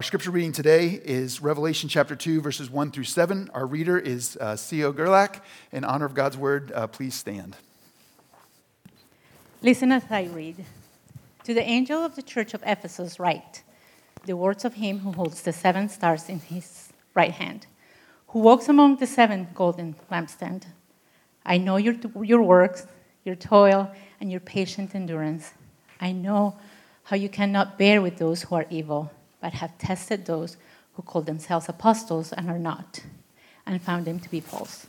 Our scripture reading today is Revelation chapter 2, verses 1 through 7. Our reader is uh, C.O. Gerlach. In honor of God's word, uh, please stand. Listen as I read. To the angel of the church of Ephesus, write the words of him who holds the seven stars in his right hand, who walks among the seven golden lampstands. I know your, your works, your toil, and your patient endurance. I know how you cannot bear with those who are evil but have tested those who call themselves apostles and are not, and found them to be false.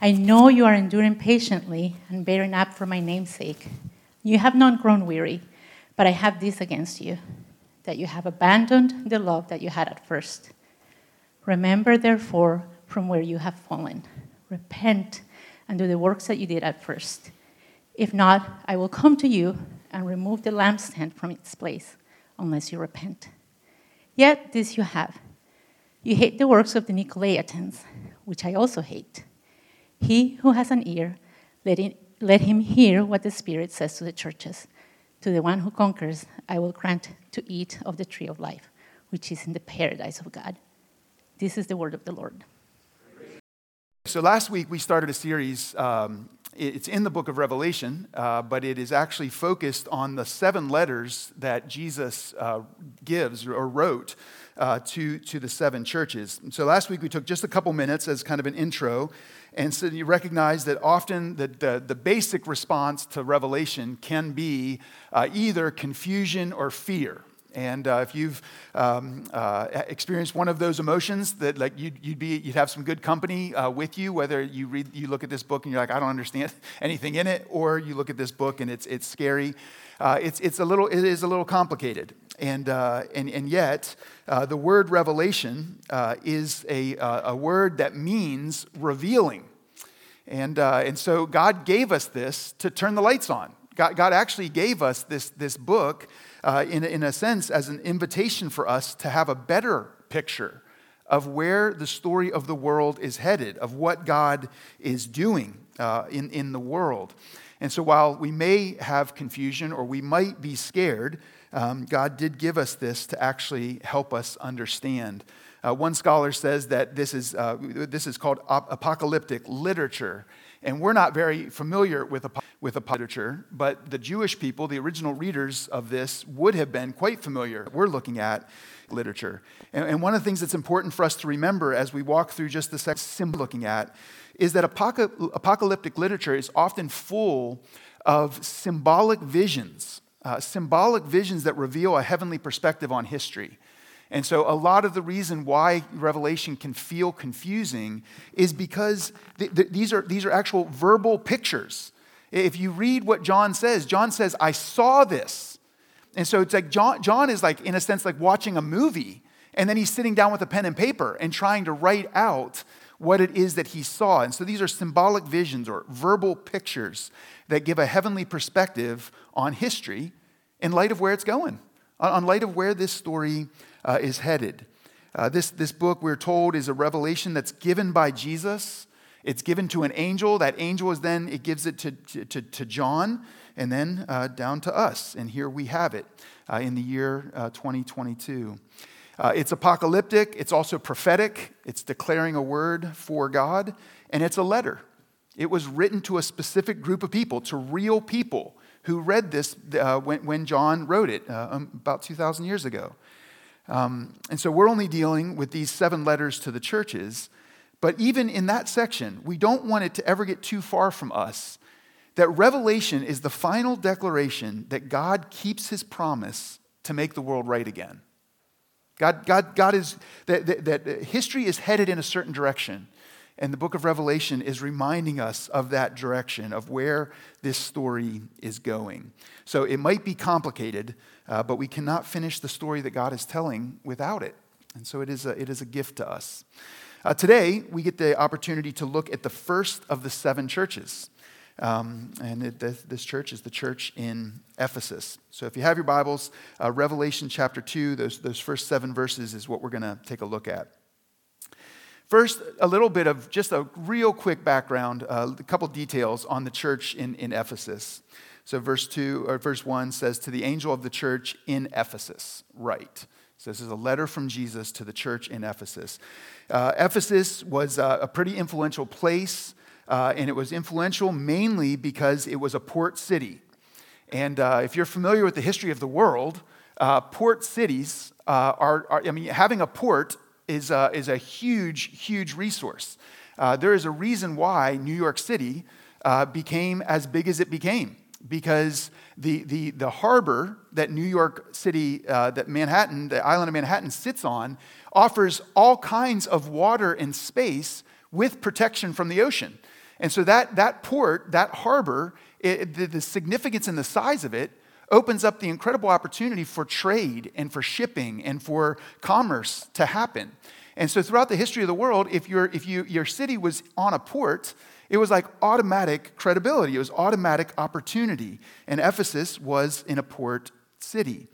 I know you are enduring patiently and bearing up for my name's sake. You have not grown weary, but I have this against you that you have abandoned the love that you had at first. Remember, therefore, from where you have fallen. Repent and do the works that you did at first. If not, I will come to you and remove the lampstand from its place, unless you repent. Yet this you have. You hate the works of the Nicolaitans, which I also hate. He who has an ear, let, let him hear what the Spirit says to the churches. To the one who conquers, I will grant to eat of the tree of life, which is in the paradise of God. This is the word of the Lord. So last week we started a series. Um, it's in the book of Revelation, uh, but it is actually focused on the seven letters that Jesus uh, gives or wrote uh, to, to the seven churches. So last week we took just a couple minutes as kind of an intro. And so you recognize that often the, the, the basic response to Revelation can be uh, either confusion or fear. And uh, if you've um, uh, experienced one of those emotions, that like you'd, you'd be you'd have some good company uh, with you. Whether you read you look at this book and you're like I don't understand anything in it, or you look at this book and it's it's scary. Uh, it's it's a little it is a little complicated. And uh, and and yet uh, the word revelation is a a word that means revealing. And and so God gave us this to turn the lights on. God, God actually gave us this this book uh, in, in a sense, as an invitation for us to have a better picture of where the story of the world is headed, of what God is doing uh, in, in the world. And so, while we may have confusion or we might be scared, um, God did give us this to actually help us understand. Uh, one scholar says that this is, uh, this is called apocalyptic literature. And we're not very familiar with, with literature, but the Jewish people, the original readers of this, would have been quite familiar. We're looking at literature. And, and one of the things that's important for us to remember as we walk through just the symbol looking at is that apocalyptic literature is often full of symbolic visions, uh, symbolic visions that reveal a heavenly perspective on history. And so, a lot of the reason why Revelation can feel confusing is because th- th- these, are, these are actual verbal pictures. If you read what John says, John says, I saw this. And so, it's like John, John is like, in a sense, like watching a movie. And then he's sitting down with a pen and paper and trying to write out what it is that he saw. And so, these are symbolic visions or verbal pictures that give a heavenly perspective on history in light of where it's going, on light of where this story uh, is headed. Uh, this, this book, we're told, is a revelation that's given by Jesus. It's given to an angel. That angel is then, it gives it to, to, to John and then uh, down to us. And here we have it uh, in the year uh, 2022. Uh, it's apocalyptic, it's also prophetic, it's declaring a word for God, and it's a letter. It was written to a specific group of people, to real people who read this uh, when, when, John wrote it um, about 2,000 years ago. Um, and so we're only dealing with these seven letters to the churches. But even in that section, we don't want it to ever get too far from us that Revelation is the final declaration that God keeps his promise to make the world right again. God, God, God is, that, that, that history is headed in a certain direction. And the book of Revelation is reminding us of that direction, of where this story is going. So it might be complicated, uh, but we cannot finish the story that God is telling without it. And so it is a, it is a gift to us. Uh, today, we get the opportunity to look at the first of the seven churches. Um, and it, this, this, church is the church in Ephesus. So if you have your Bibles, uh, Revelation chapter 2, those, those first seven verses is what we're going to take a look at. First, a little bit of just a real quick background, uh, a couple details on the church in, in Ephesus. So verse 2 or verse 1 says to the angel of the church in Ephesus, write. So, this is a letter from Jesus to the church in Ephesus. Uh, Ephesus was uh, a pretty influential place, uh, and it was influential mainly because it was a port city. And uh, if you're familiar with the history of the world, uh, port cities are, are, I mean, having a port is, uh, is a huge, huge resource. Uh, there is a reason why New York City uh, became as big as it became, because the, the, the harbor that New York City, that Manhattan, the island of Manhattan sits on, offers all kinds of water and space with protection from the ocean. And so that, that port, that harbor, it, the, the significance and the size of it opens up the incredible opportunity for trade and for shipping and for commerce to happen. And so throughout the history of the world, if, your if you, your city was on a port, it was like automatic credibility. It was automatic opportunity. And Ephesus was in a port city.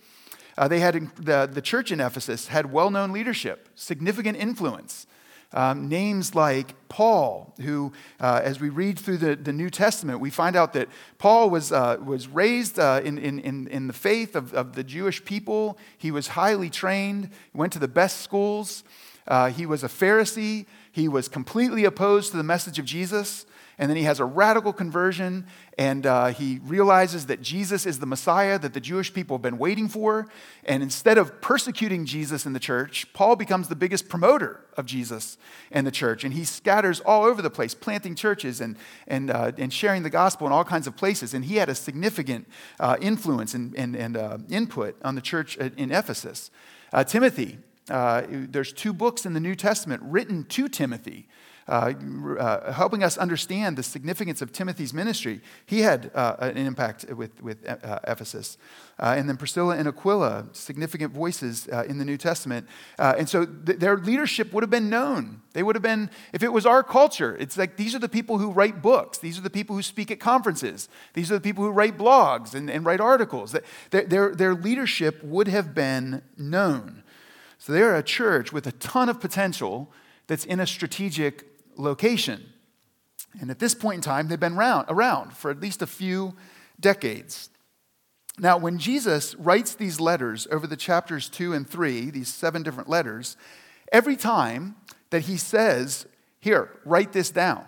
Uh, they had the, the church in Ephesus had well-known leadership, significant influence. Um, names like Paul, who, uh, as we read through the, the New Testament, we find out that Paul was, uh, was raised uh, in, in, in the faith of, of the Jewish people. He was highly trained, went to the best schools. Uh, he was a Pharisee. He was completely opposed to the message of Jesus and then he has a radical conversion, and uh, he realizes that Jesus is the Messiah that the Jewish people have been waiting for. And instead of persecuting Jesus in the church, Paul becomes the biggest promoter of Jesus and the church. And he scatters all over the place, planting churches and, and, uh, and sharing the gospel in all kinds of places. And he had a significant uh, influence and, and, and uh, input on the church in Ephesus. Uh, Timothy, uh, there's two books in the New Testament written to Timothy uh, uh, helping us understand the significance of Timothy's ministry. He had uh, an impact with, with uh, Ephesus. Uh, and then Priscilla and Aquila, significant voices in the New Testament. and so th- their leadership would have been known. They would have been, if it was our culture, it's like these are the people who write books, these are the people who speak at conferences, these are the people who write blogs and, and write articles. Their, their, their leadership would have been known. So they're a church with a ton of potential that's in a strategic location. And at this point in time, they've been around, around for at least a few decades. Now, when Jesus writes these letters over the chapters two and three, these seven different letters, every time that he says, Here, write this down,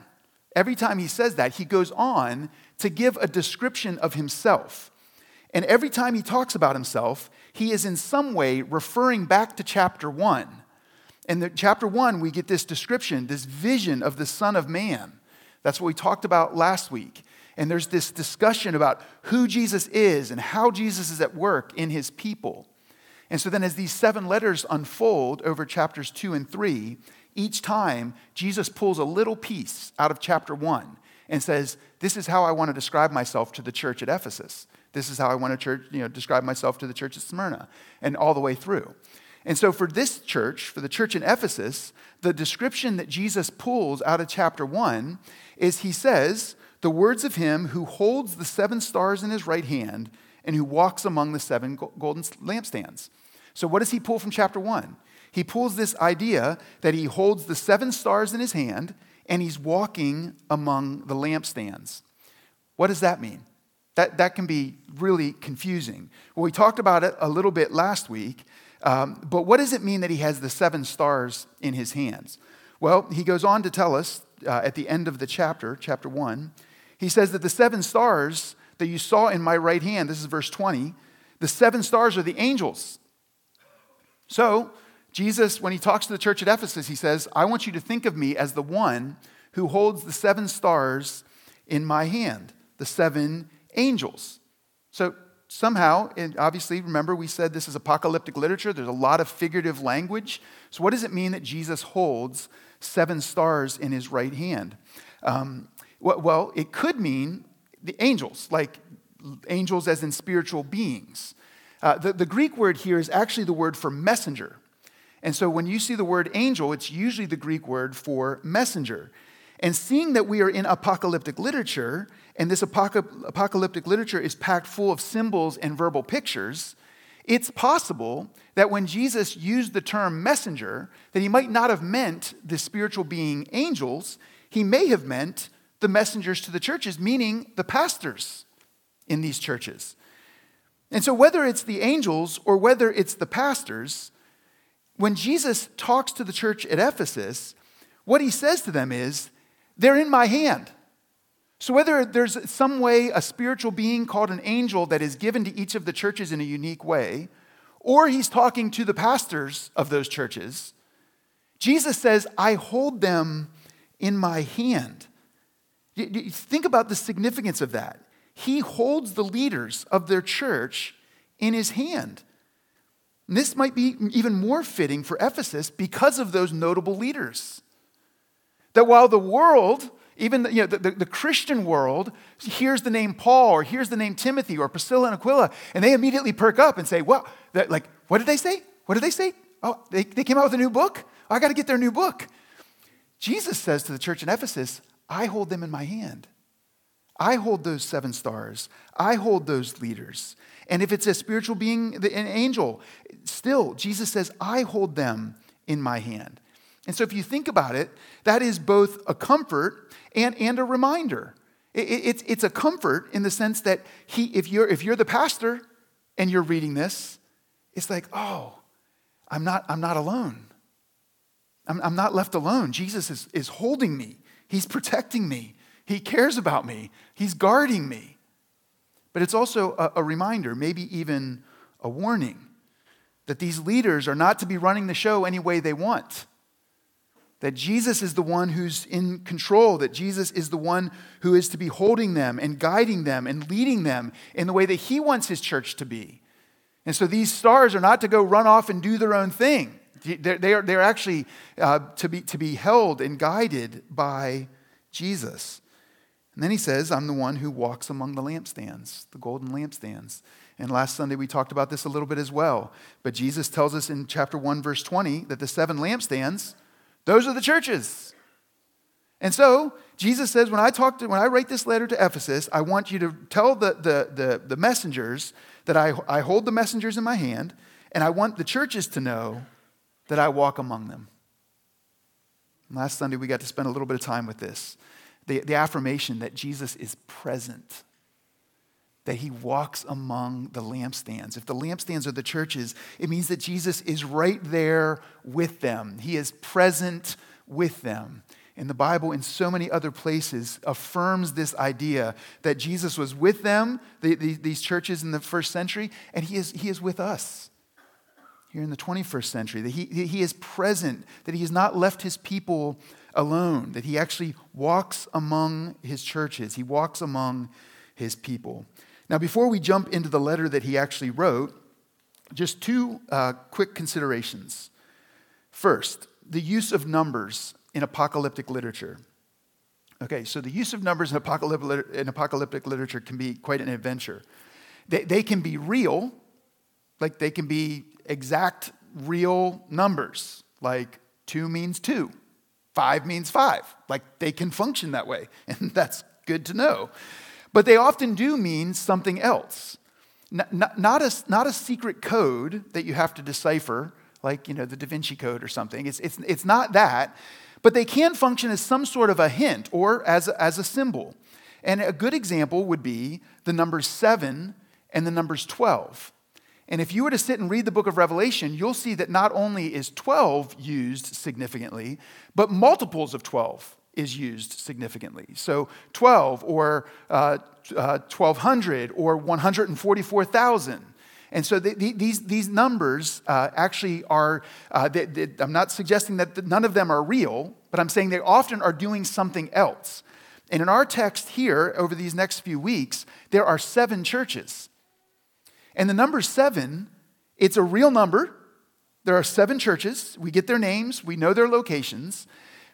every time he says that, he goes on to give a description of himself. And every time he talks about himself, he is in some way referring back to chapter one in the, chapter one, we get this description, this vision of the Son of Man. That's what we talked about last week. And there's this discussion about who Jesus is and how Jesus is at work in his people. And so then, as these seven letters unfold over chapters two and three, each time Jesus pulls a little piece out of chapter one and says, This is how I want to describe myself to the church at Ephesus. This is how I want to church, you know, describe myself to the church at Smyrna, and all the way through. And so, for this church, for the church in Ephesus, the description that Jesus pulls out of chapter one is he says, The words of him who holds the seven stars in his right hand and who walks among the seven golden lampstands. So, what does he pull from chapter one? He pulls this idea that he holds the seven stars in his hand and he's walking among the lampstands. What does that mean? That, that can be really confusing. Well, we talked about it a little bit last week. Um, but what does it mean that he has the seven stars in his hands? Well, he goes on to tell us uh, at the end of the chapter, chapter 1, he says that the seven stars that you saw in my right hand, this is verse 20, the seven stars are the angels. So, Jesus, when he talks to the church at Ephesus, he says, I want you to think of me as the one who holds the seven stars in my hand, the seven angels. So, somehow, and obviously, remember we said this is apocalyptic literature, there's a lot of figurative language. So, what does it mean that Jesus holds seven stars in his right hand? Um, well, it could mean the angels, like angels as in spiritual beings. Uh, the, the Greek word here is actually the word for messenger. And so when you see the word angel, it's usually the Greek word for messenger. And seeing that we are in apocalyptic literature, and this apocalyptic literature is packed full of symbols and verbal pictures, it's possible that when Jesus used the term messenger, that he might not have meant the spiritual being angels, he may have meant the messengers to the churches, meaning the pastors in these churches. And so, whether it's the angels or whether it's the pastors, when Jesus talks to the church at Ephesus, what he says to them is, They're in my hand. So, whether there's some way a spiritual being called an angel that is given to each of the churches in a unique way, or he's talking to the pastors of those churches, Jesus says, I hold them in my hand. Think about the significance of that. He holds the leaders of their church in his hand. And this might be even more fitting for Ephesus because of those notable leaders. That while the world, even the, you know, the, the, the, Christian world, hears the name Paul or hears the name Timothy or Priscilla and Aquila, and they immediately perk up and say, Well, like, what did they say? What did they say? Oh, they, they came out with a new book? Oh, I got to get their new book. Jesus says to the church in Ephesus, I hold them in my hand. I hold those seven stars. I hold those leaders. And if it's a spiritual being, an angel, still, Jesus says, I hold them in my hand. And so if you think about it, that is both a comfort and, and a reminder. It, it, it's, it's a comfort in the sense that he, if, you're, if you're the pastor and you're reading this, it's like, oh, I'm not, I'm not alone. I'm, I'm not left alone. Jesus is, is holding me, He's protecting me, He cares about me, He's guarding me. But it's also a, a reminder, maybe even a warning, that these leaders are not to be running the show any way they want. That Jesus is the one who's in control, that Jesus is the one who is to be holding them and guiding them and leading them in the way that he wants his church to be. And so these stars are not to go run off and do their own thing. They're, they're, they're actually uh, to, be, to be held and guided by Jesus. And then he says, I'm the one who walks among the lampstands, the golden lampstands. And last Sunday we talked about this a little bit as well. But Jesus tells us in chapter 1, verse 20, that the seven lampstands, those are the churches. And so Jesus says, when I talk to, when I write this letter to Ephesus, I want you to tell the, the, the, the messengers that I, I hold the messengers in my hand, and I want the churches to know that I walk among them. last Sunday, we got to spend a little bit of time with this the, the affirmation that Jesus is present, that he walks among the lampstands. If the lampstands are the churches, it means that Jesus is right there with them, he is present with them. And the Bible, in so many other places, affirms this idea that Jesus was with them, the, the, these churches in the first century, and he is, he is with us here in the 21st century, that he, he is present, that he has not left his people alone, that he actually walks among his churches, he walks among his people. Now, before we jump into the letter that he actually wrote, just two uh, quick considerations. First, the use of numbers in apocalyptic literature. Okay, so the use of numbers in apocalyptic, in apocalyptic literature can be quite an adventure. They, they can be real, like they can be exact, real numbers, like two means two, five means five. Like they can function that way, and that's good to know. But they often do mean something else. Not, a, not a secret code that you have to decipher, like you know, the Da Vinci Code or something. It's, it's, it's not that, but they can function as some sort of a hint or as, as a symbol. And a good example would be the numbers seven and the numbers 12. And if you were to sit and read the book of Revelation, you'll see that not only is 12 used significantly, but multiples of 12 is used significantly. So 12 or uh, uh, 1200 or 144,000. And so the, the, these, these numbers uh, actually are, uh, they, they, I'm not suggesting that none of them are real, but I'm saying they often are doing something else. And in our text here, over these next few weeks, there are seven churches. And the number seven, it's a real number. There are seven churches. We get their names, we know their locations.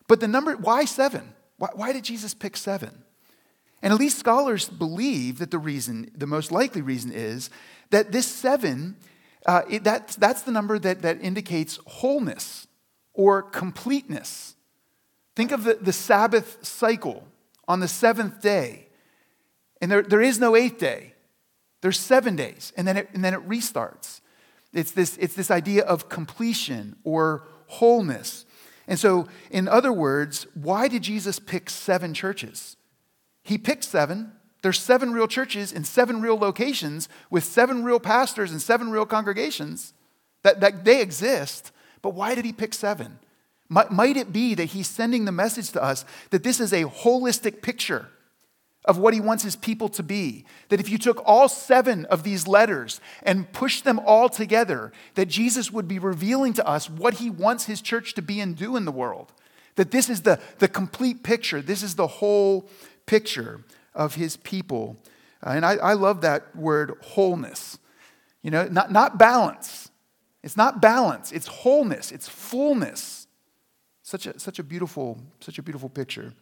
But the number, why seven? Why, why did Jesus pick seven? And at least scholars believe that the reason, the most likely reason is that this seven, uh, it, that, that's the number that, that indicates wholeness or completeness. Think of the, the Sabbath cycle on the seventh day. And there, there is no eighth day. There's seven days, and then it, and then it restarts. It's this, it's this idea of completion or wholeness. And so, in other words, why did Jesus pick seven churches? He picked seven. There's seven real churches in seven real locations with seven real pastors and seven real congregations that, that they exist. But why did he pick seven? Might it be that he's sending the message to us that this is a holistic picture of what he wants his people to be? That if you took all seven of these letters and pushed them all together, that Jesus would be revealing to us what he wants his church to be and do in the world? That this is the, the complete picture, this is the whole picture of his people. Uh, and I, I love that word wholeness. You know, not, not balance. It's not balance, it's wholeness, it's fullness. Such a, such a beautiful, such a beautiful picture.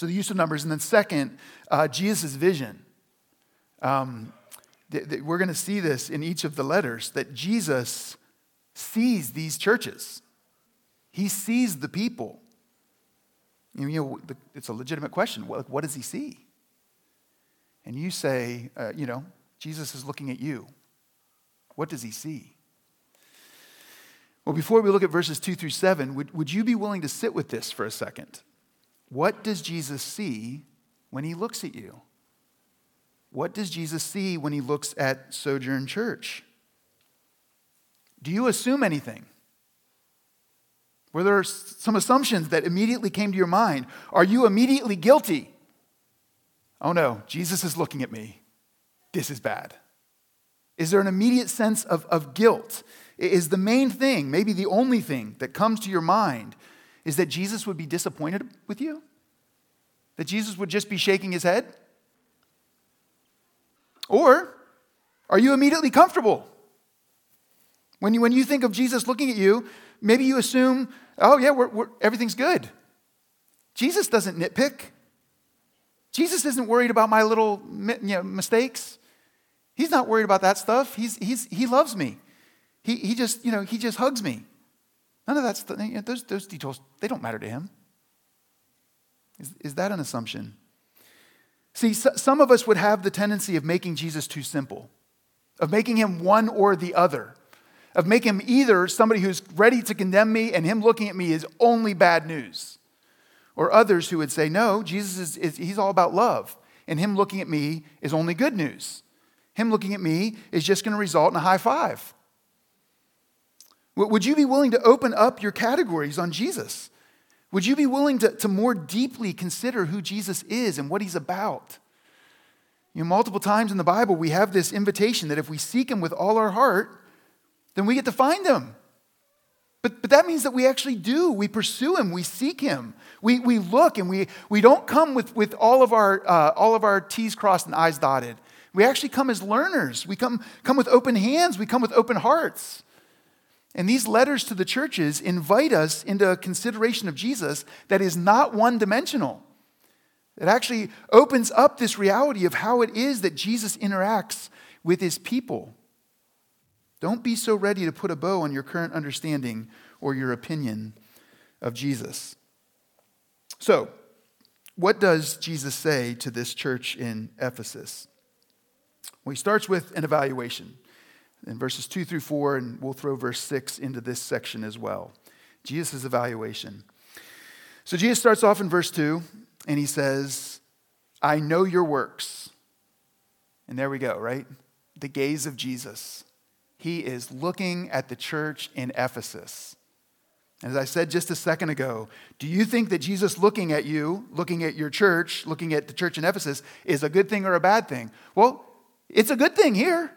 So the use of numbers, and then second, uh, Jesus' vision. Um, th- th- we're going to see this in each of the letters that Jesus sees these churches. He sees the people. You know, it's a legitimate question. What, what does he see? And you say, uh, you know, Jesus is looking at you. What does he see? Well, before we look at verses 2 through 7, would, would you be willing to sit with this for a second? What does Jesus see when he looks at you? What does Jesus see when he looks at Sojourn Church? Do you assume anything? Were there some assumptions that immediately came to your mind? Are you immediately guilty? Oh no, Jesus is looking at me. This is bad. Is there an immediate sense of, of guilt? Is the main thing, maybe the only thing that comes to your mind, is that Jesus would be disappointed with you? That Jesus would just be shaking his head? Or are you immediately comfortable? When you, when you think of Jesus looking at you, maybe you assume, oh, yeah, we're, we're, everything's good. Jesus doesn't nitpick. Jesus isn't worried about my little you know, mistakes. He's not worried about that stuff. He's, he's, he loves me. He, he just, you know, he just hugs me. None of that's, you know, those, those details, they don't matter to him. Is, is that an assumption? See, so, some of us would have the tendency of making Jesus too simple, of making him one or the other, of making him either somebody who's ready to condemn me and him looking at me is only bad news. Or others who would say, no, Jesus is, is he's all about love, and him looking at me is only good news. Him looking at me is just going to result in a high five. Would you be willing to open up your categories on Jesus? Would you be willing to, to more deeply consider who Jesus is and what he's about? You know, multiple times in the Bible, we have this invitation that if we seek him with all our heart, then we get to find him. But, but that means that we actually do. We pursue him, we seek him, we, we look, and we, we don't come with, with all, of our, uh, all of our T's crossed and I's dotted. We actually come as learners. We come, come with open hands, we come with open hearts. And these letters to the churches invite us into a consideration of Jesus that is not one dimensional. It actually opens up this reality of how it is that Jesus interacts with his people. Don't be so ready to put a bow on your current understanding or your opinion of Jesus. So, what does Jesus say to this church in Ephesus? Well, he starts with an evaluation in verses 2 through 4, and we'll throw verse 6 into this section as well. Jesus' evaluation. So Jesus starts off in verse 2, and he says, I know your works. And there we go, right? The gaze of Jesus. He is looking at the church in Ephesus. As I said just a second ago, do you think that Jesus looking at you, looking at your church, looking at the church in Ephesus, is a good thing or a bad thing? Well, it's a good thing here.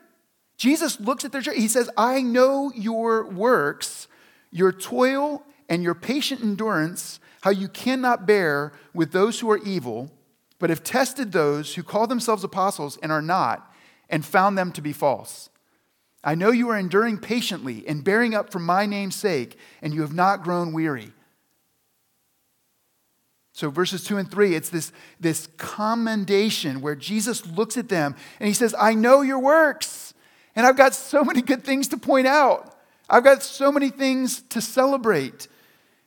Jesus looks at their church. He says, I know your works, your toil, and your patient endurance, how you cannot bear with those who are evil, but have tested those who call themselves apostles and are not, and found them to be false. I know you are enduring patiently and bearing up for my name's sake, and you have not grown weary. So, verses 2 and 3, it's this, this commendation where Jesus looks at them and he says, I know your works. And I've got so many good things to point out. I've got so many things to celebrate.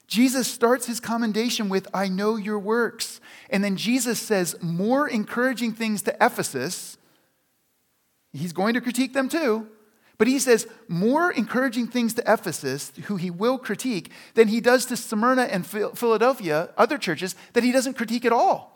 Jesus starts his commendation with, I know your works. And then Jesus says more encouraging things to Ephesus. He's going to critique them too. But he says more encouraging things to Ephesus, who he will critique, than he does to Smyrna and Philadelphia, other churches that he doesn't critique at all.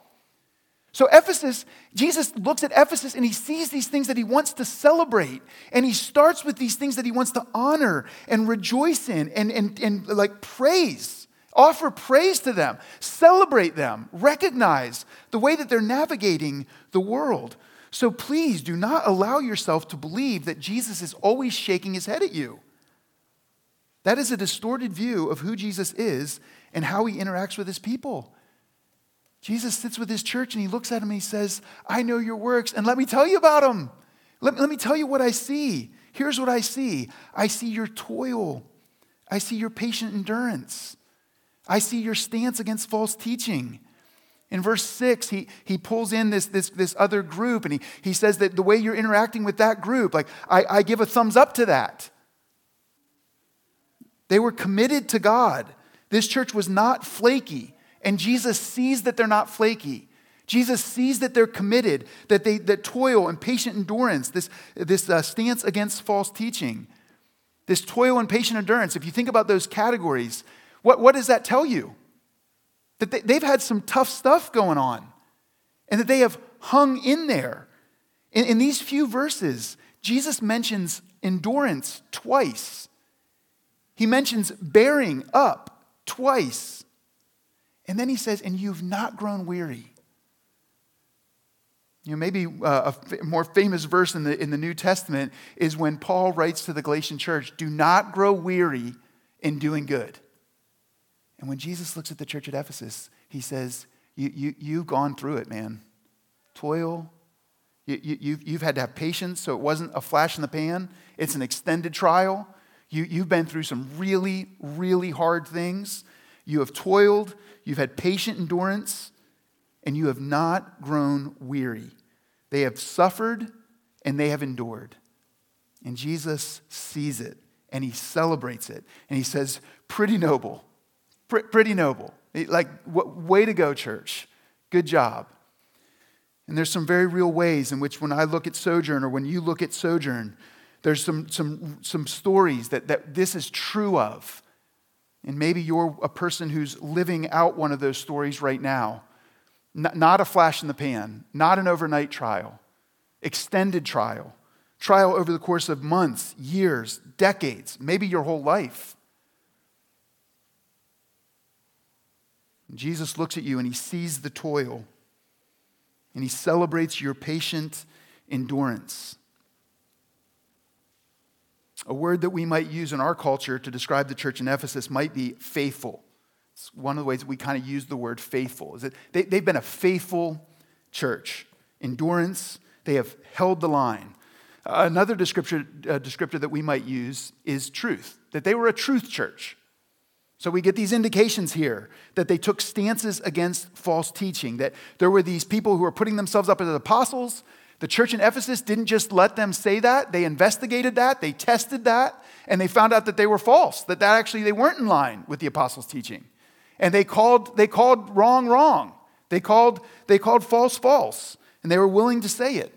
So, Ephesus, Jesus looks at Ephesus and he sees these things that he wants to celebrate. And he starts with these things that he wants to honor and rejoice in and, and, and like praise. Offer praise to them, celebrate them, recognize the way that they're navigating the world. So please do not allow yourself to believe that Jesus is always shaking his head at you. That is a distorted view of who Jesus is and how he interacts with his people. Jesus sits with his church and he looks at him and he says, I know your works, and let me tell you about them. Let, let me tell you what I see. Here's what I see I see your toil, I see your patient endurance, I see your stance against false teaching. In verse 6, he, he pulls in this, this, this other group and he, he says that the way you're interacting with that group, like, I, I give a thumbs up to that. They were committed to God. This church was not flaky, and Jesus sees that they're not flaky. Jesus sees that they're committed, that they that toil and patient endurance, this, this uh, stance against false teaching, this toil and patient endurance. If you think about those categories, what, what does that tell you? That they, they've had some tough stuff going on, and that they have hung in there. In, in these few verses, Jesus mentions endurance twice. He mentions bearing up twice. And then he says, and you've not grown weary. You know, maybe uh, a more famous verse in the, in the New Testament is when Paul writes to the Galatian church, do not grow weary in doing good. And when Jesus looks at the church at Ephesus, he says, you, you, You've gone through it, man. Toil. You, you, you've, you've had to have patience, so it wasn't a flash in the pan. It's an extended trial. You, you've been through some really, really hard things. You have toiled, you've had patient endurance, and you have not grown weary. They have suffered and they have endured. And Jesus sees it and he celebrates it. And he says, Pretty noble, pretty noble. Like, way to go, church. Good job. And there's some very real ways in which, when I look at Sojourn or when you look at Sojourn, there's some, some, some stories that, that this is true of. And maybe you're a person who's living out one of those stories right now. Not a flash in the pan, not an overnight trial, extended trial, trial over the course of months, years, decades, maybe your whole life. Jesus looks at you and he sees the toil and he celebrates your patient endurance. A word that we might use in our culture to describe the church in Ephesus might be faithful. It's one of the ways we kind of use the word faithful. Is that they, they've been a faithful church. Endurance, they have held the line. Uh, another descriptor, uh, descriptor that we might use is truth, that they were a truth church. So we get these indications here that they took stances against false teaching, that there were these people who were putting themselves up as apostles, the church in Ephesus didn't just let them say that, they investigated that, they tested that, and they found out that they were false, that, that actually they weren't in line with the apostles' teaching. And they called, they called wrong wrong. They called, they called false false, and they were willing to say it.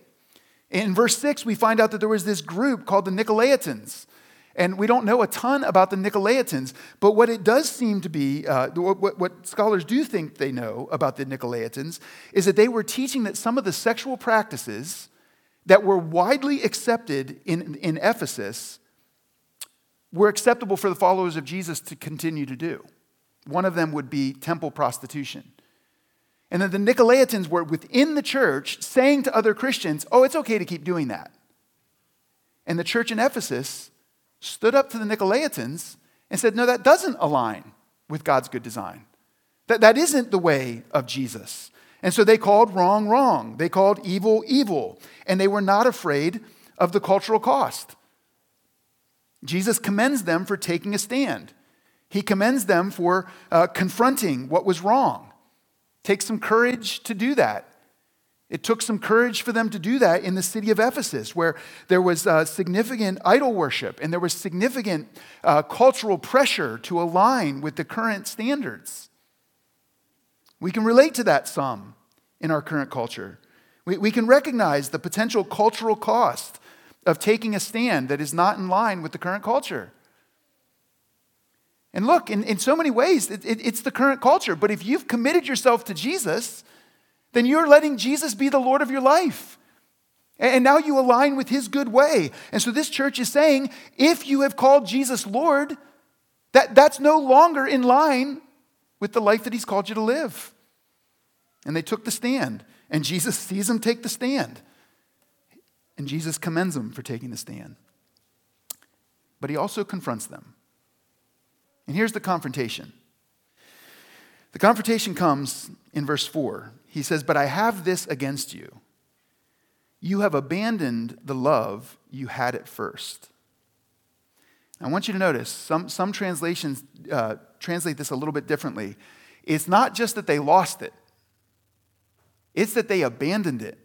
In verse 6, we find out that there was this group called the Nicolaitans and we don't know a ton about the Nicolaitans, but what it does seem to be, uh, what, what, scholars do think they know about the Nicolaitans, is that they were teaching that some of the sexual practices that were widely accepted in, in Ephesus were acceptable for the followers of Jesus to continue to do. One of them would be temple prostitution. And then the Nicolaitans were within the church saying to other Christians, oh, it's okay to keep doing that. And the church in Ephesus stood up to the Nicolaitans and said, No, that doesn't align with God's good design. That, that isn't the way of Jesus. And so they called wrong, wrong. They called evil, evil. And they were not afraid of the cultural cost. Jesus commends them for taking a stand. He commends them for uh, confronting what was wrong. Take some courage to do that. It took some courage for them to do that in the city of Ephesus, where there was uh, significant idol worship and there was significant uh, cultural pressure to align with the current standards. We can relate to that some in our current culture. We, we can recognize the potential cultural cost of taking a stand that is not in line with the current culture. And look, in, in so many ways, it, it, it's the current culture. But if you've committed yourself to Jesus, then you're letting Jesus be the Lord of your life. And now you align with his good way. And so this church is saying if you have called Jesus Lord, that, that's no longer in line with the life that he's called you to live. And they took the stand. And Jesus sees them take the stand. And Jesus commends them for taking the stand. But he also confronts them. And here's the confrontation the confrontation comes in verse 4. He says, But I have this against you. You have abandoned the love you had at first. I want you to notice some, some translations uh, translate this a little bit differently. It's not just that they lost it, it's that they abandoned it.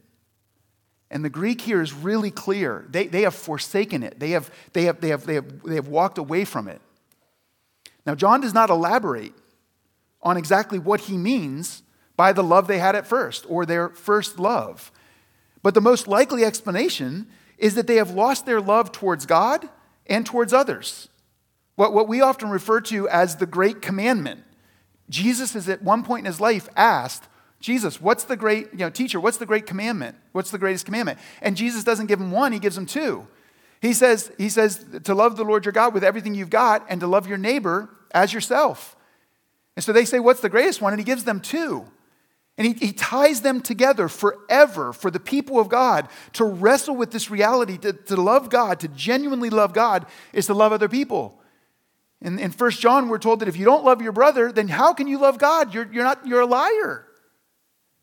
And the Greek here is really clear. They, they have forsaken it, they have, they, have, they, have, they, have, they have walked away from it. Now, John does not elaborate on exactly what he means by the love they had at first or their first love. But the most likely explanation is that they have lost their love towards God and towards others. What, what we often refer to as the great commandment. Jesus is at one point in his life asked, Jesus, what's the great, you know, teacher, what's the great commandment? What's the greatest commandment? And Jesus doesn't give him one, he gives him two. He says, he says to love the Lord your God with everything you've got and to love your neighbor as yourself. And so they say, What's the greatest one? And he gives them two. And he, he ties them together forever for the people of God to wrestle with this reality, to, to love God, to genuinely love God, is to love other people. In, in 1 John, we're told that if you don't love your brother, then how can you love God? You're, you're, not, you're a liar.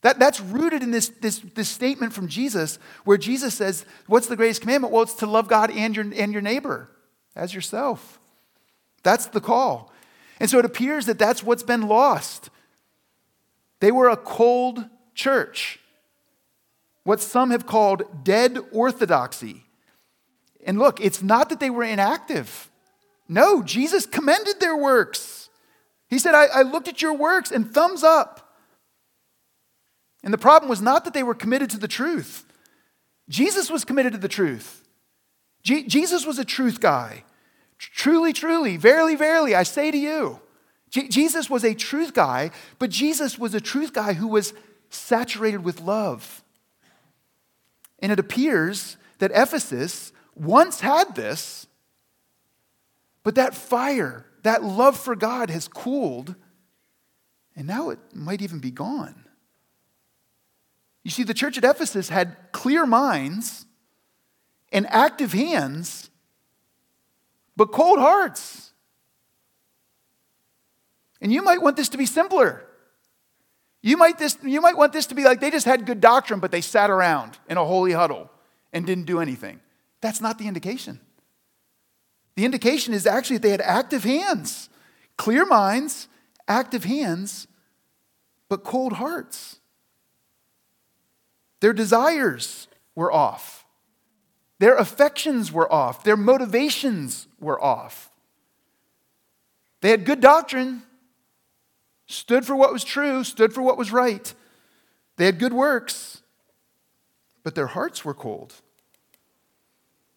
That, that's rooted in this, this, this statement from Jesus, where Jesus says, What's the greatest commandment? Well, it's to love God and your, and your neighbor as yourself. That's the call. And so it appears that that's what's been lost. They were a cold church, what some have called dead orthodoxy. And look, it's not that they were inactive. No, Jesus commended their works. He said, I, I looked at your works and thumbs up. And the problem was not that they were committed to the truth. Jesus was committed to the truth. Jesus was a truth guy. Truly, truly, verily, verily, I say to you. Jesus was a truth guy, but Jesus was a truth guy who was saturated with love. And it appears that Ephesus once had this, but that fire, that love for God has cooled, and now it might even be gone. You see, the church at Ephesus had clear minds and active hands but cold hearts. And you might want this to be simpler. You might, this, you might want this to be like they just had good doctrine, but they sat around in a holy huddle and didn't do anything. That's not the indication. The indication is actually that they had active hands, clear minds, active hands, but cold hearts. Their desires were off. Their affections were off, their motivations were off. They had good doctrine, stood for what was true, stood for what was right. They had good works, but their hearts were cold.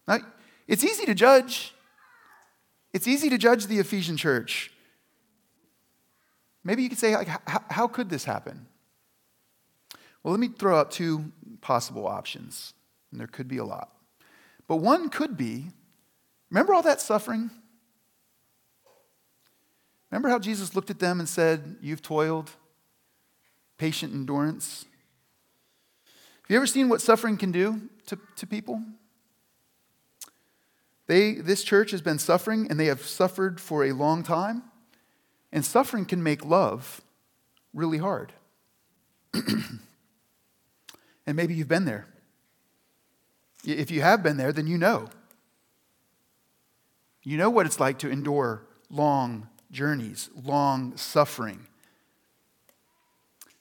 Now, it's easy to judge. It's easy to judge the Ephesian church. Maybe you could say, like, how, how could this happen? Well, let me throw out two possible options, and there could be a lot. But one could be remember all that suffering? Remember how Jesus looked at them and said, You've toiled, patient endurance? Have you ever seen what suffering can do to, to people? They, this church has been suffering, and they have suffered for a long time. And suffering can make love really hard. and maybe you've been there. If you have been there, then you know. You know what it's like to endure long journeys, long suffering.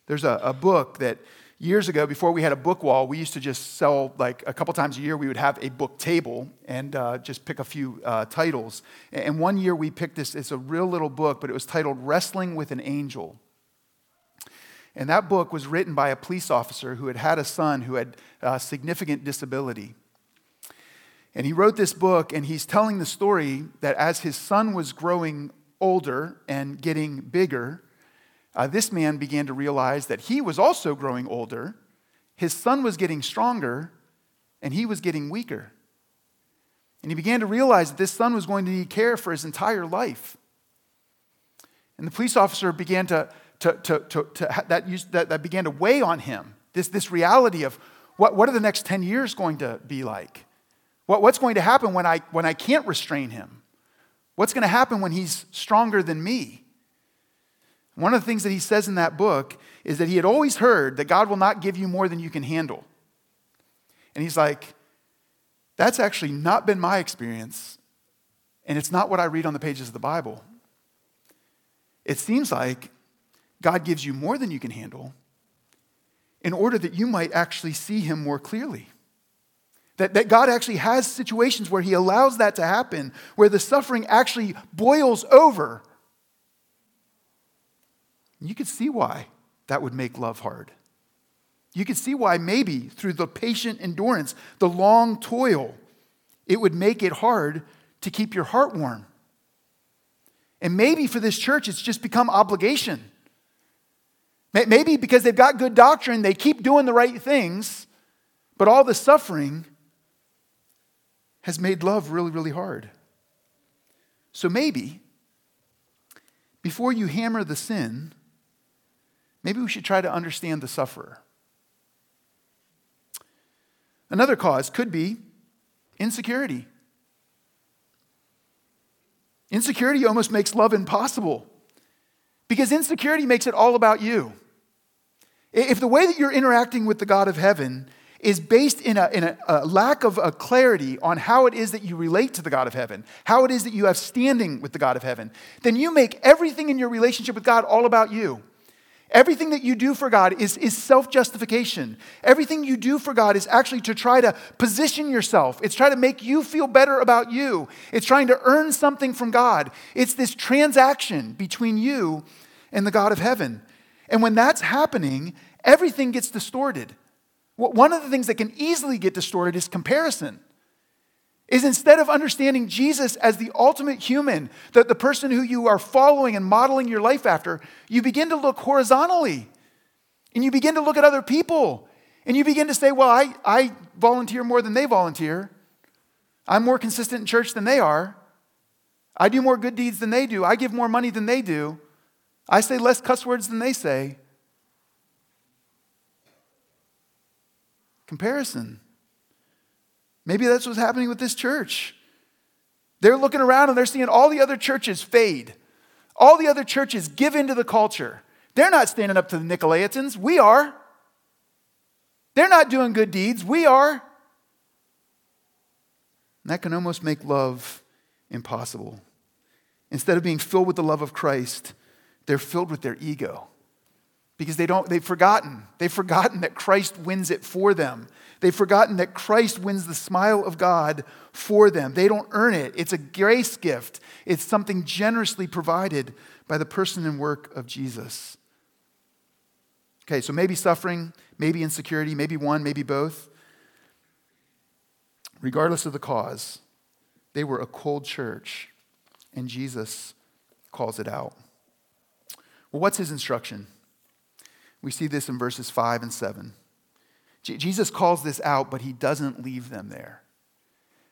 There's a, a, book that years ago, before we had a book wall, we used to just sell like a couple times a year. We would have a book table and uh, just pick a few uh, titles. And one year we picked this, it's a real little book, but it was titled Wrestling with an Angel. And that book was written by a police officer who had had a son who had uh, significant disability. And he wrote this book, and he's telling the story that as his son was growing older and getting bigger, uh, this man began to realize that he was also growing older, his son was getting stronger, and he was getting weaker. And he began to realize that this son was going to need care for his entire life. And the police officer began to, to, to, to, to that, used, that, that began to weigh on him this, this reality of what, what are the next 10 years going to be like? What, what's going to happen when I, when I can't restrain him? What's going to happen when he's stronger than me? One of the things that he says in that book is that he had always heard that God will not give you more than you can handle. And he's like, that's actually not been my experience, and it's not what I read on the pages of the Bible. It seems like God gives you more than you can handle in order that you might actually see Him more clearly. That, that God actually has situations where He allows that to happen, where the suffering actually boils over. You could see why that would make love hard. You could see why, maybe through the patient endurance, the long toil, it would make it hard to keep your heart warm. And maybe for this church, it's just become obligation. Maybe because they've got good doctrine, they keep doing the right things, but all the suffering has made love really, really hard. So maybe, before you hammer the sin, maybe we should try to understand the sufferer. Another cause could be insecurity. Insecurity almost makes love impossible because insecurity makes it all about you. If the way that you're interacting with the God of heaven is based in a, in a, a lack of a clarity on how it is that you relate to the God of heaven, how it is that you have standing with the God of heaven, then you make everything in your relationship with God all about you. Everything that you do for God is, is self justification. Everything you do for God is actually to try to position yourself. It's trying to make you feel better about you. It's trying to earn something from God. It's this transaction between you and the God of heaven. And when that's happening, everything gets distorted. One of the things that can easily get distorted is comparison is instead of understanding Jesus as the ultimate human, that the person who you are following and modeling your life after, you begin to look horizontally. And you begin to look at other people. And you begin to say, well, I, I volunteer more than they volunteer. I'm more consistent in church than they are. I do more good deeds than they do. I give more money than they do. I say less cuss words than they say. Comparison. Maybe that's what's happening with this church. They're looking around and they're seeing all the other churches fade. All the other churches give into the culture. They're not standing up to the Nicolaitans. We are. They're not doing good deeds. We are. And that can almost make love impossible. Instead of being filled with the love of Christ, they're filled with their ego because they don't they've forgotten. They've forgotten that christ wins it for them. They've forgotten that christ wins the smile of god for them. They don't earn it. It's a grace gift. It's something generously provided by the person and work of jesus. Okay so maybe suffering maybe insecurity maybe one maybe both. Regardless of the cause they were a cold church and jesus calls it out. Well what's his instruction we see this in verses 5 and 7. J- Jesus calls this out, but he doesn't leave them there.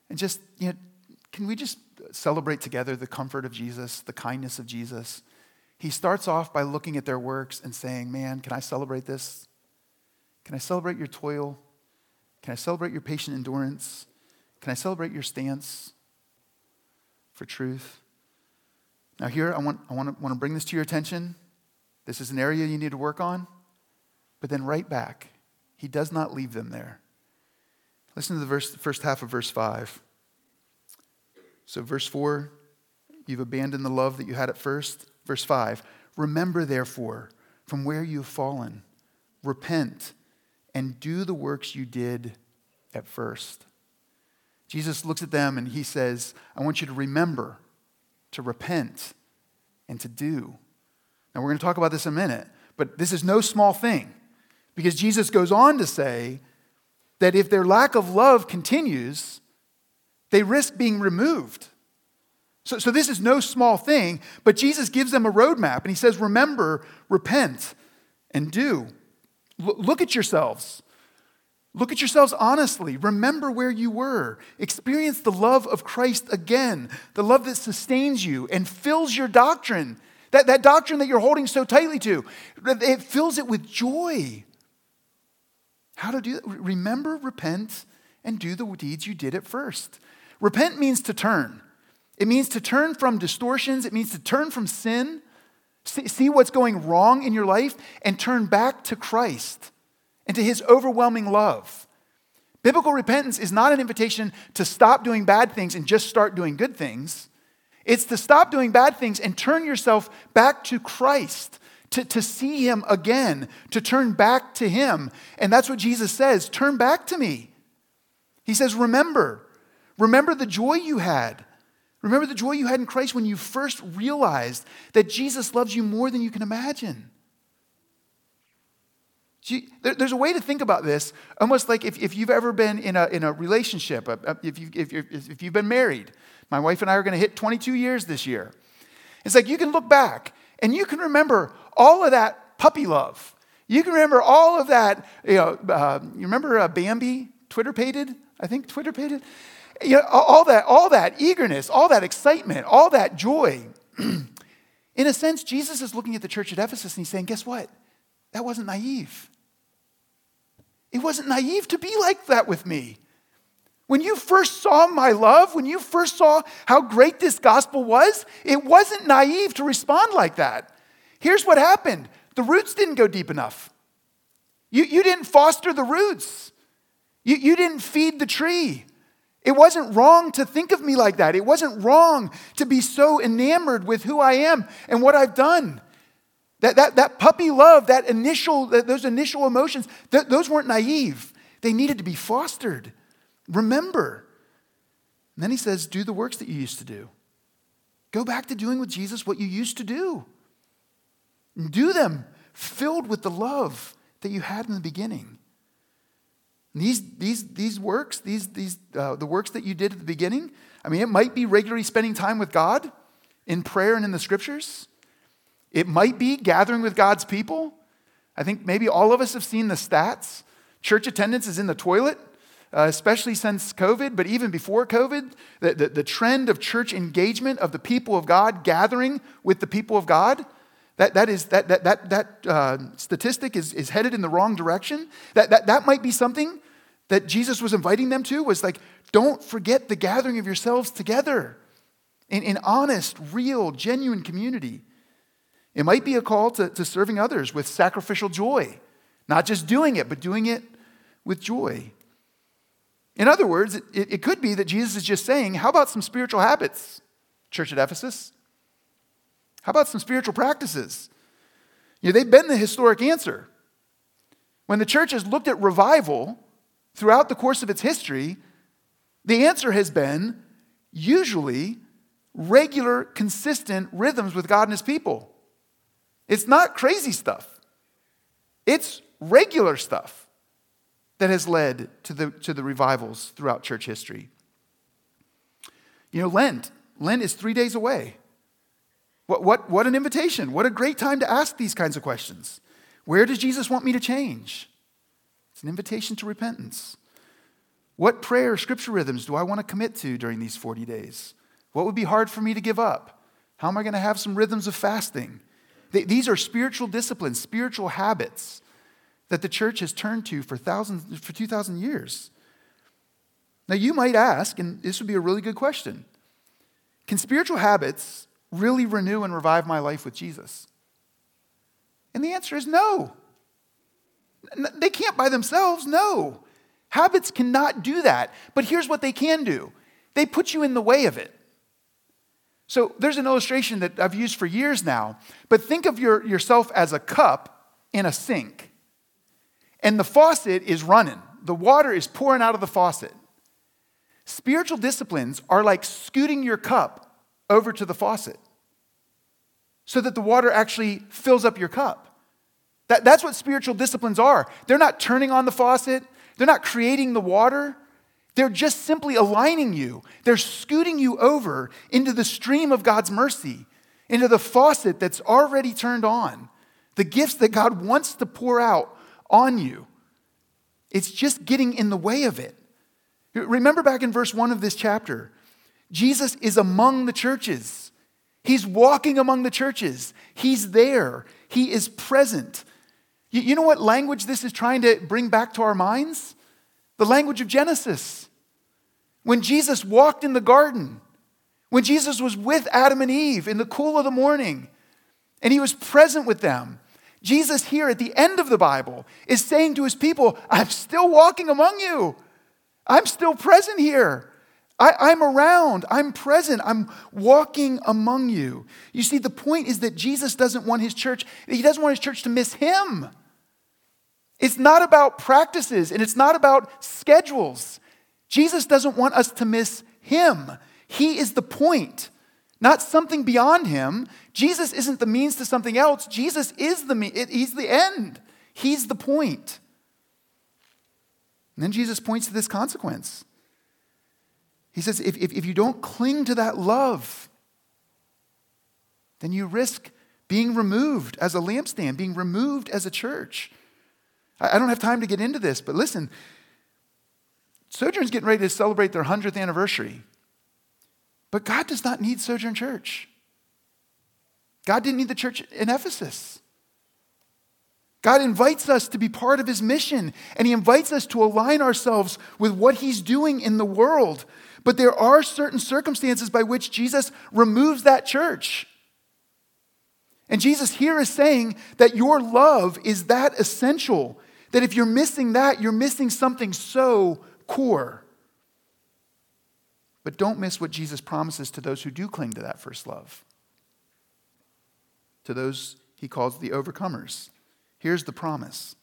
And just, you know, can we just celebrate together the comfort of Jesus, the kindness of Jesus? He starts off by looking at their works and saying, Man, can I celebrate this? Can I celebrate your toil? Can I celebrate your patient endurance? Can I celebrate your stance for truth? Now, here, I want, I want, to, want to bring this to your attention. This is an area you need to work on. But then right back, he does not leave them there. Listen to the verse, first half of verse 5. So, verse 4, you've abandoned the love that you had at first. Verse 5, remember therefore from where you have fallen, repent, and do the works you did at first. Jesus looks at them and he says, I want you to remember, to repent, and to do. Now, we're going to talk about this in a minute, but this is no small thing. Because Jesus goes on to say that if their lack of love continues, they risk being removed. So, so this is no small thing, but Jesus gives them a roadmap and he says, Remember, repent, and do. L- look at yourselves. Look at yourselves honestly. Remember where you were. Experience the love of Christ again, the love that sustains you and fills your doctrine. That, that doctrine that you're holding so tightly to, it fills it with joy. How to do that? Remember, repent, and do the deeds you did at first. Repent means to turn. It means to turn from distortions, it means to turn from sin, see what's going wrong in your life, and turn back to Christ and to his overwhelming love. Biblical repentance is not an invitation to stop doing bad things and just start doing good things. It's to stop doing bad things and turn yourself back to Christ, to, to see him again, to turn back to him. And that's what Jesus says turn back to me. He says, Remember, remember the joy you had. Remember the joy you had in Christ when you first realized that Jesus loves you more than you can imagine. There's a way to think about this, almost like if, if you've ever been in a, in a relationship, uh, uh, if, you, if, if you've been married. My wife and I are going to hit 22 years this year. It's like you can look back and you can remember all of that puppy love. You can remember all of that. You know, uh, you remember uh, Bambi, twitterpated? I think twitterpated. You know, all that, all that eagerness, all that excitement, all that joy. in a sense, Jesus is looking at the church at Ephesus and he's saying, guess what? That wasn't naive. It wasn't naive to be like that with me. When you first saw my love, when you first saw how great this gospel was, it wasn't naive to respond like that. Here's what happened the roots didn't go deep enough. You, you didn't foster the roots, you, you didn't feed the tree. It wasn't wrong to think of me like that. It wasn't wrong to be so enamored with who I am and what I've done. That, that, that puppy love, that initial, those initial emotions, th- those weren't naive. They needed to be fostered. Remember. And then he says, do the works that you used to do. Go back to doing with Jesus what you used to do. Do them filled with the love that you had in the beginning. these, these, these works, these, these, uh, the works that you did at the beginning, I mean, it might be regularly spending time with God in prayer and in the scriptures. It might be gathering with God's people. I think maybe all of us have seen the stats. Church attendance is in the toilet, uh, especially since COVID, but even before COVID, the, the, the, trend of church engagement of the people of God gathering with the people of God. That, that, is, that, that, that, that uh, statistic is, is headed in the wrong direction. That, that, that might be something that Jesus was inviting them to was like, don't forget the gathering of yourselves together in, in honest, real, genuine community. It might be a call to, to serving others with sacrificial joy, not just doing it, but doing it with joy. In other words, it, it could be that Jesus is just saying, How about some spiritual habits, church at Ephesus? How about some spiritual practices? You know, they've been the historic answer. When the church has looked at revival throughout the course of its history, the answer has been usually regular, consistent rhythms with God and his people. It's not crazy stuff, it's regular stuff that has led to the, to the revivals throughout church history. You know, Lent, Lent is three days away. What, what, what an invitation. What a great time to ask these kinds of questions. Where does Jesus want me to change? It's an invitation to repentance. What prayer, scripture rhythms do I want to commit to during these 40 days? What would be hard for me to give up? How am I going to have some rhythms of fasting? These are spiritual disciplines, spiritual habits that the church has turned to for, thousands, for 2,000 years. Now, you might ask, and this would be a really good question can spiritual habits really renew and revive my life with Jesus? And the answer is no. They can't by themselves, no. Habits cannot do that. But here's what they can do they put you in the way of it. So there's an illustration that I've used for years now, but think of your, yourself as a cup in a sink. And the faucet is running, the water is pouring out of the faucet. Spiritual disciplines are like scooting your cup over to the faucet so that the water actually fills up your cup. That, that's what spiritual disciplines are. They're not turning on the faucet, they're not creating the water, They're just simply aligning you. They're scooting you over into the stream of God's mercy, into the faucet that's already turned on, the gifts that God wants to pour out on you. It's just getting in the way of it. Remember back in verse 1 of this chapter, Jesus is among the churches. He's walking among the churches. He's there. He is present. You, know what language this is trying to bring back to our minds? The language of Genesis. When Jesus walked in the garden, when Jesus was with Adam and Eve in the cool of the morning, and he was present with them. Jesus, here at the end of the Bible, is saying to his people, I'm still walking among you. I'm still present here. I, am around. I'm present. I'm walking among you. You see, the point is that Jesus doesn't want his church, he doesn't want his church to miss him. It's not about practices and it's not about schedules. Jesus doesn't want us to miss him. He is the point, not something beyond him. Jesus isn't the means to something else. Jesus is the means, he's the end. He's the point. And then Jesus points to this consequence. He says, if, if, if you don't cling to that love, then you risk being removed as a lampstand, being removed as a church. I don't have time to get into this, but listen, Sojourn's getting ready to celebrate their 100th anniversary. But God does not need Sojourn Church. God didn't need the church in Ephesus. God invites us to be part of his mission, and he invites us to align ourselves with what he's doing in the world. But there are certain circumstances by which Jesus removes that church. And Jesus here is saying that your love is that essential that if you're missing that, you're missing something so core. But don't miss what Jesus promises to those who do cling to that first love. To those he calls the overcomers. Here's the promise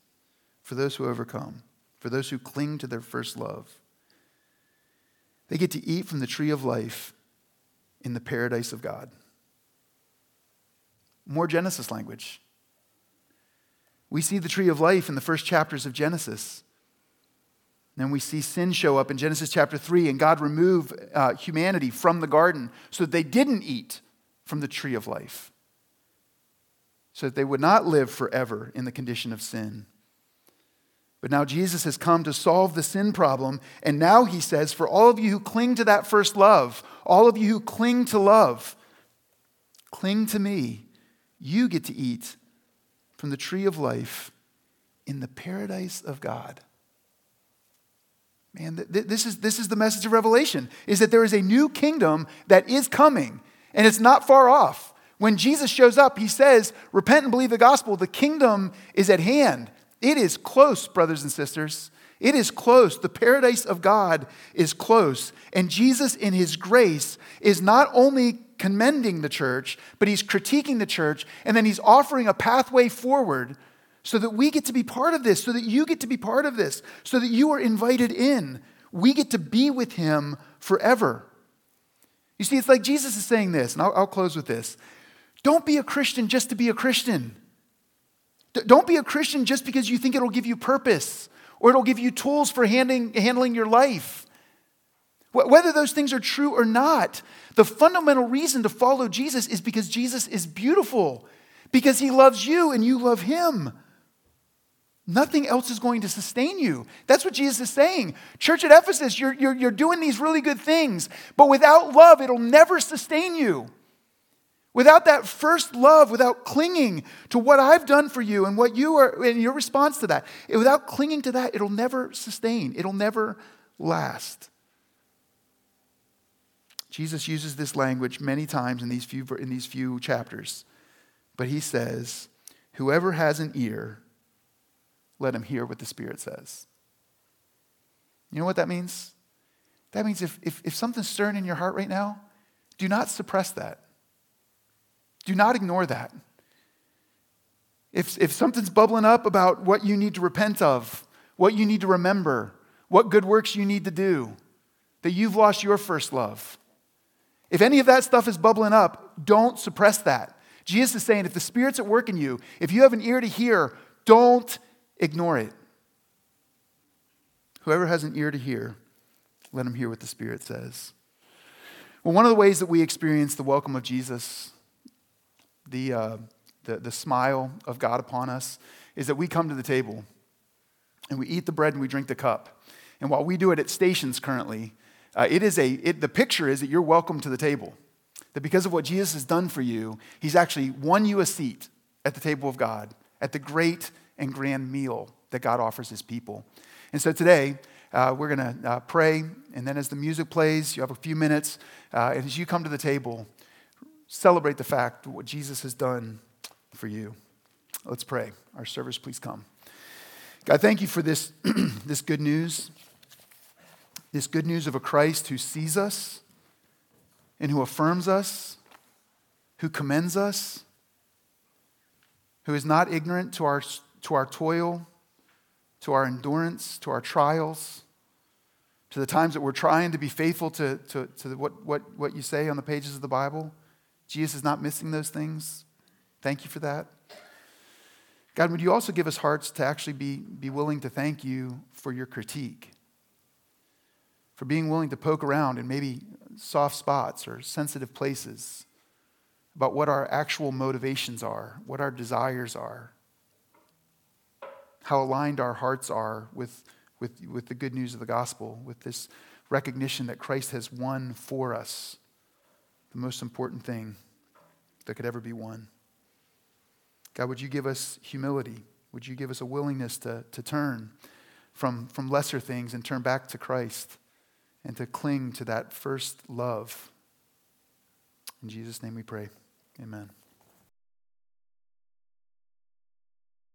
for those who overcome, for those who cling to their first love. They get to eat from the tree of life in the paradise of God. More Genesis language. We see the tree of life in the first chapters of Genesis. Then we see sin show up in Genesis chapter 3, and God remove uh, humanity from the garden so that they didn't eat from the tree of life, so that they would not live forever in the condition of sin. But now Jesus has come to solve the sin problem, and now he says, for all of you who cling to that first love, all of you who cling to love, cling to me, you get to eat from the tree of life in the paradise of God. Man, th- this is, this is the message of Revelation, is that there is a new kingdom that is coming, and it's not far off. When Jesus shows up, he says, Repent and believe the gospel. The kingdom is at hand. It is close, brothers and sisters. It is close. The paradise of God is close. And Jesus, in his grace, is not only commending the church, but he's critiquing the church, and then he's offering a pathway forward so that we get to be part of this, so that you get to be part of this, so that you are invited in. We get to be with him forever. You see, it's like Jesus is saying this, and I'll, I'll close with this. Don't be a Christian just to be a Christian. Don't be a Christian just because you think it'll give you purpose or it'll give you tools for handling, handling your life. Whether those things are true or not, the fundamental reason to follow Jesus is because Jesus is beautiful, because he loves you and you love him. Nothing else is going to sustain you. That's what Jesus is saying. Church at Ephesus, you're, you're, you're doing these really good things, but without love, it'll never sustain you. Without that first love, without clinging to what I've done for you and what you are, and your response to that, without clinging to that, it'll never sustain, it'll never last. Jesus uses this language many times in these few, in these few chapters. But he says, Whoever has an ear, let him hear what the Spirit says. You know what that means? That means if, if, if something's stirring in your heart right now, do not suppress that. Do not ignore that. If, if something's bubbling up about what you need to repent of, what you need to remember, what good works you need to do, that you've lost your first love, if any of that stuff is bubbling up, don't suppress that. Jesus is saying if the Spirit's at work in you, if you have an ear to hear, don't ignore it. Whoever has an ear to hear, Let him hear what the Spirit says. Well, one of the ways that we experience the welcome of Jesus, the, uh, the, the smile of God upon us, is that we come to the table and we eat the bread and we drink the cup. And while we do it at stations currently, uh, it is a, it, the picture is that you're welcome to the table. That because of what Jesus has done for you, he's actually won you a seat at the table of God, at the great and grand meal that God offers his people. And so today, uh, we're going to uh, pray, and then as the music plays, you have a few minutes. Uh, and as you come to the table, celebrate the fact what Jesus has done for you. Let's pray. Our servers, please come. God, thank you for this, this good news, this good news of a Christ who sees us and who affirms us, who commends us, who is not ignorant to our, to our toil, to our endurance, to our trials, to the times that we're trying to be faithful to, to, to what, what, what you say on the pages of the Bible. Jesus is not missing those things. Thank you for that. God, would you also give us hearts to actually be, be willing to thank you for your critique, for being willing to poke around in maybe soft spots or sensitive places about what our actual motivations are, what our desires are, how aligned our hearts are with, with, with the good news of the gospel, with this recognition that Christ has won for us the most important thing that could ever be won. God, would you give us humility? Would you give us a willingness to, to turn from, from lesser things and turn back to Christ and to cling to that first love? In Jesus' name we pray. Amen.